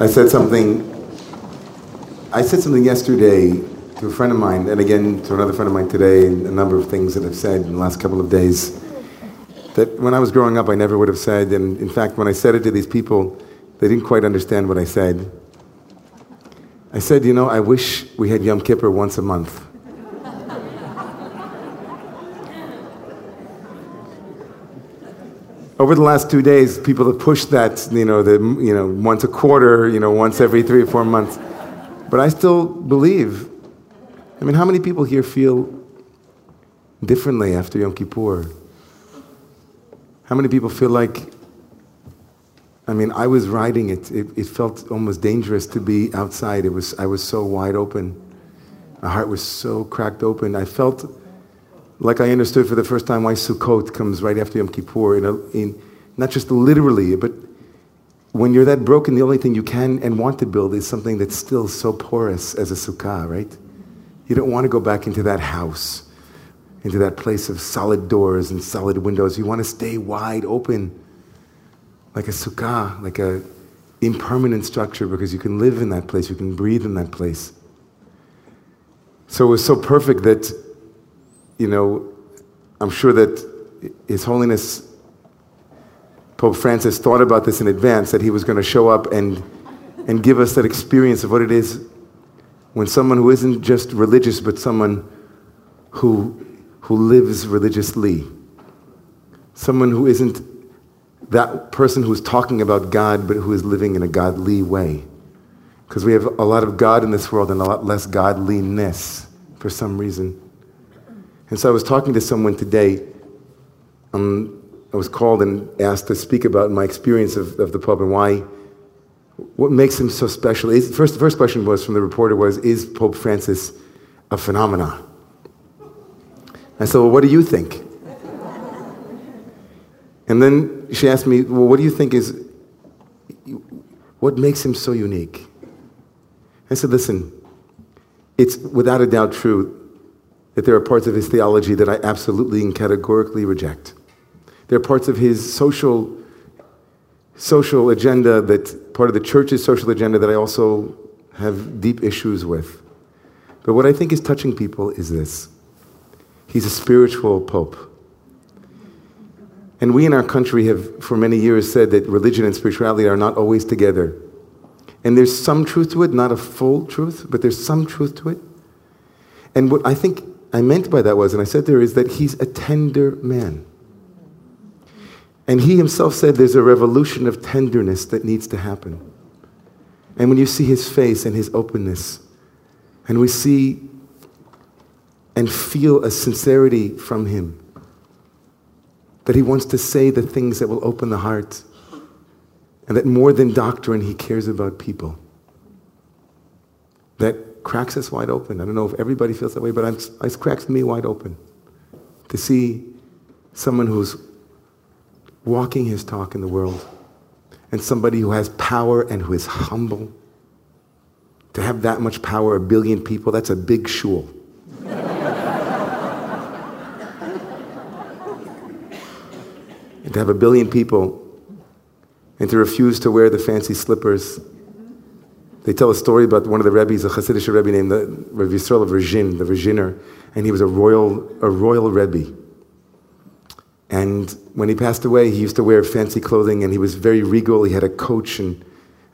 I said something. I said something yesterday to a friend of mine, and again to another friend of mine today, a number of things that I've said in the last couple of days. That when I was growing up, I never would have said, and in fact, when I said it to these people, they didn't quite understand what I said. I said, you know, I wish we had Yom Kippur once a month. Over the last two days, people have pushed that, you know, the, you know, once a quarter, you know, once every three or four months. But I still believe. I mean, how many people here feel differently after Yom Kippur? How many people feel like, I mean, I was riding it. It, it felt almost dangerous to be outside. It was, I was so wide open. My heart was so cracked open. I felt like I understood for the first time why Sukkot comes right after Yom Kippur, in, a, in not just literally, but when you're that broken, the only thing you can and want to build is something that's still so porous as a sukkah, right? You don't want to go back into that house, into that place of solid doors and solid windows. You want to stay wide open, like a sukkah, like a impermanent structure, because you can live in that place, you can breathe in that place. So it was so perfect that you know, I'm sure that His Holiness Pope Francis thought about this in advance that he was going to show up and, and give us that experience of what it is when someone who isn't just religious, but someone who, who lives religiously, someone who isn't that person who's talking about God, but who is living in a godly way. Because we have a lot of God in this world and a lot less godliness for some reason. And so I was talking to someone today. Um, I was called and asked to speak about my experience of, of the Pope and why, what makes him so special. Is, first, the first question was from the reporter was, is Pope Francis a phenomenon? I said, well, what do you think? and then she asked me, well, what do you think is, what makes him so unique? I said, listen, it's without a doubt true that there are parts of his theology that I absolutely and categorically reject. There are parts of his social, social agenda that, part of the church's social agenda that I also have deep issues with. But what I think is touching people is this he's a spiritual pope. And we in our country have, for many years, said that religion and spirituality are not always together. And there's some truth to it, not a full truth, but there's some truth to it. And what I think I meant by that was, and I said there, is that he's a tender man. And he himself said there's a revolution of tenderness that needs to happen. And when you see his face and his openness, and we see and feel a sincerity from him, that he wants to say the things that will open the heart, and that more than doctrine, he cares about people. That cracks us wide open. I don't know if everybody feels that way, but it cracks me wide open to see someone who's walking his talk in the world and somebody who has power and who is humble. To have that much power, a billion people, that's a big shul. and to have a billion people and to refuse to wear the fancy slippers they tell a story about one of the rabbis, a Hasidic Rebbe named the Rabbi Yisrael of Ruzhin, the Ruzhiner, and he was a royal, a royal Rebbe. And when he passed away, he used to wear fancy clothing and he was very regal. He had a coach. And,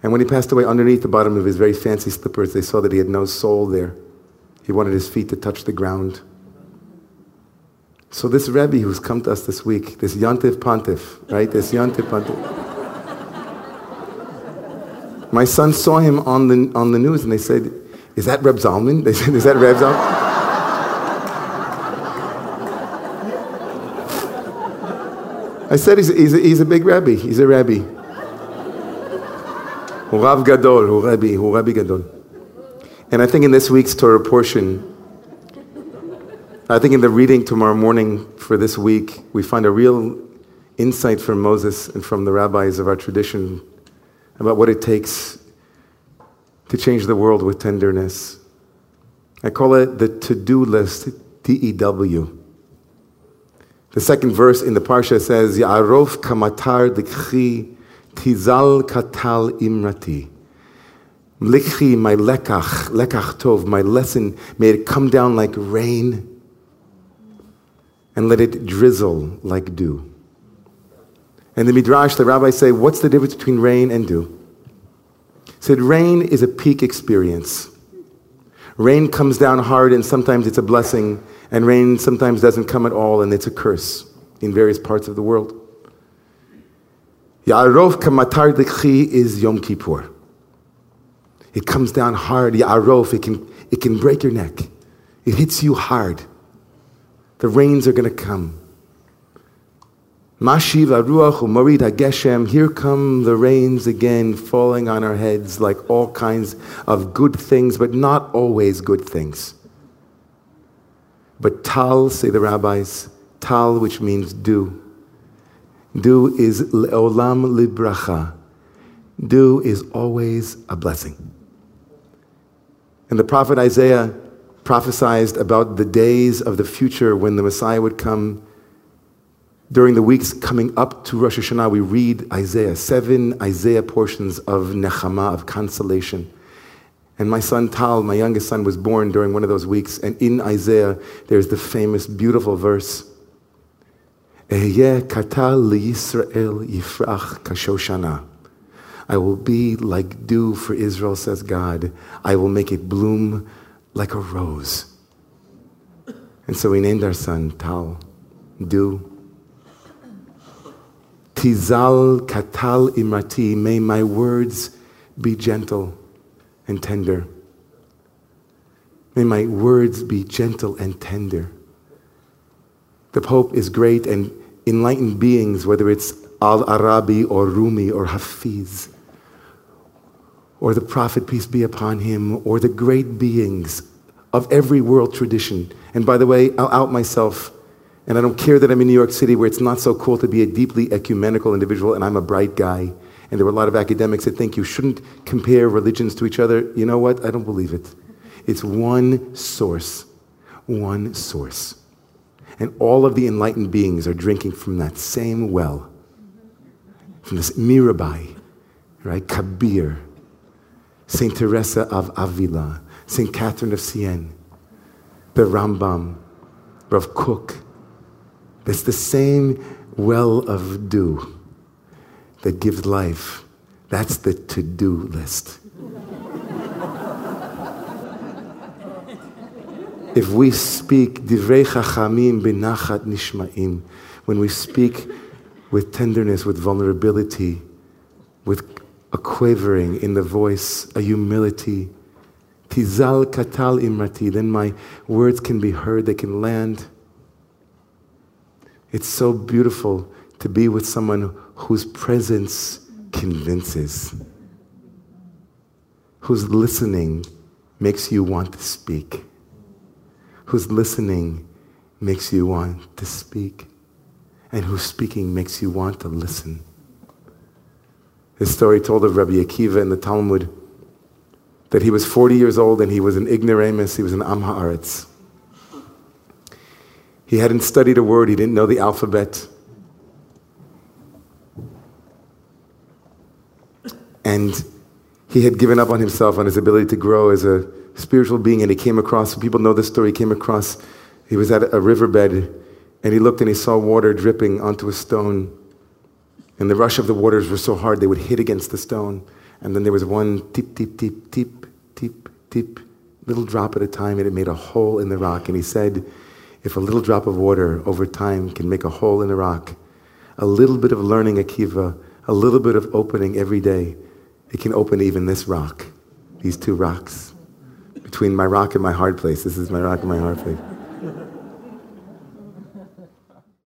and when he passed away, underneath the bottom of his very fancy slippers, they saw that he had no sole there. He wanted his feet to touch the ground. So this Rebbe who's come to us this week, this Yontif Pontiff, right? This Yontif Pontiff. My son saw him on the, on the news and they said, Is that Reb Zalman? They said, Is that Reb Zalman? I said, he's, he's, a, he's a big Rebbe. He's a Rebbe. Rav Gadol, Hu Rebbe Gadol. And I think in this week's Torah portion, I think in the reading tomorrow morning for this week, we find a real insight from Moses and from the rabbis of our tradition about what it takes to change the world with tenderness. I call it the to do list, T E W. The second verse in the Parsha says, Ya'arof kamatar dikhi tizal katal imrati. Likhi, my lekach, lekach tov, my lesson, may it come down like rain and let it drizzle like dew. And the Midrash, the rabbis say, what's the difference between rain and dew? Said rain is a peak experience. Rain comes down hard and sometimes it's a blessing, and rain sometimes doesn't come at all and it's a curse in various parts of the world. Ya'arov kamatar dikhi is Yom Kippur. It comes down hard. Ya'arov, it can, it can break your neck. It hits you hard. The rains are going to come. Mashiv aruach umarid hageshem. Here come the rains again, falling on our heads like all kinds of good things, but not always good things. But tal, say the rabbis, tal, which means dew. Dew is le'olam libracha. Dew is always a blessing. And the prophet Isaiah prophesied about the days of the future when the Messiah would come. During the weeks coming up to Rosh Hashanah, we read Isaiah, seven Isaiah portions of Nechama, of consolation. And my son Tal, my youngest son, was born during one of those weeks. And in Isaiah, there's the famous, beautiful verse katal Yisrael yifrach kashoshana. I will be like dew for Israel, says God. I will make it bloom like a rose. And so we named our son Tal, dew. Tizal katal imrati, may my words be gentle and tender. May my words be gentle and tender. The Pope is great and enlightened beings, whether it's Al Arabi or Rumi or Hafiz, or the Prophet, peace be upon him, or the great beings of every world tradition. And by the way, I'll out myself, and I don't care that I'm in New York City where it's not so cool to be a deeply ecumenical individual, and I'm a bright guy. And there were a lot of academics that think you shouldn't compare religions to each other. You know what? I don't believe it. It's one source. One source. And all of the enlightened beings are drinking from that same well, from this Mirabai, right? Kabir, St. Teresa of Avila, St. Catherine of Siena, the Rambam, Rav Kook. It's the same well of dew that gives life. That's the to do list. if we speak divrei chachamim benachat nishma'im, when we speak with tenderness, with vulnerability, with a quavering in the voice, a humility, tizal katal imrati, then my words can be heard, they can land. It's so beautiful to be with someone whose presence convinces, whose listening makes you want to speak whose listening makes you want to speak, and whose speaking makes you want to listen. This story told of Rabbi Akiva in the Talmud that he was 40 years old and he was an ignoramus, he was an Am Haaretz. He hadn't studied a word, he didn't know the alphabet. And he had given up on himself, on his ability to grow as a spiritual being, and he came across, people know this story, he came across, he was at a riverbed, and he looked and he saw water dripping onto a stone. And the rush of the waters were so hard, they would hit against the stone. And then there was one tip, tip, tip, tip, tip, tip, little drop at a time, and it made a hole in the rock. And he said, if a little drop of water over time can make a hole in a rock, a little bit of learning Akiva, a little bit of opening every day, it can open even this rock, these two rocks between my rock and my hard place. This is my rock and my hard place.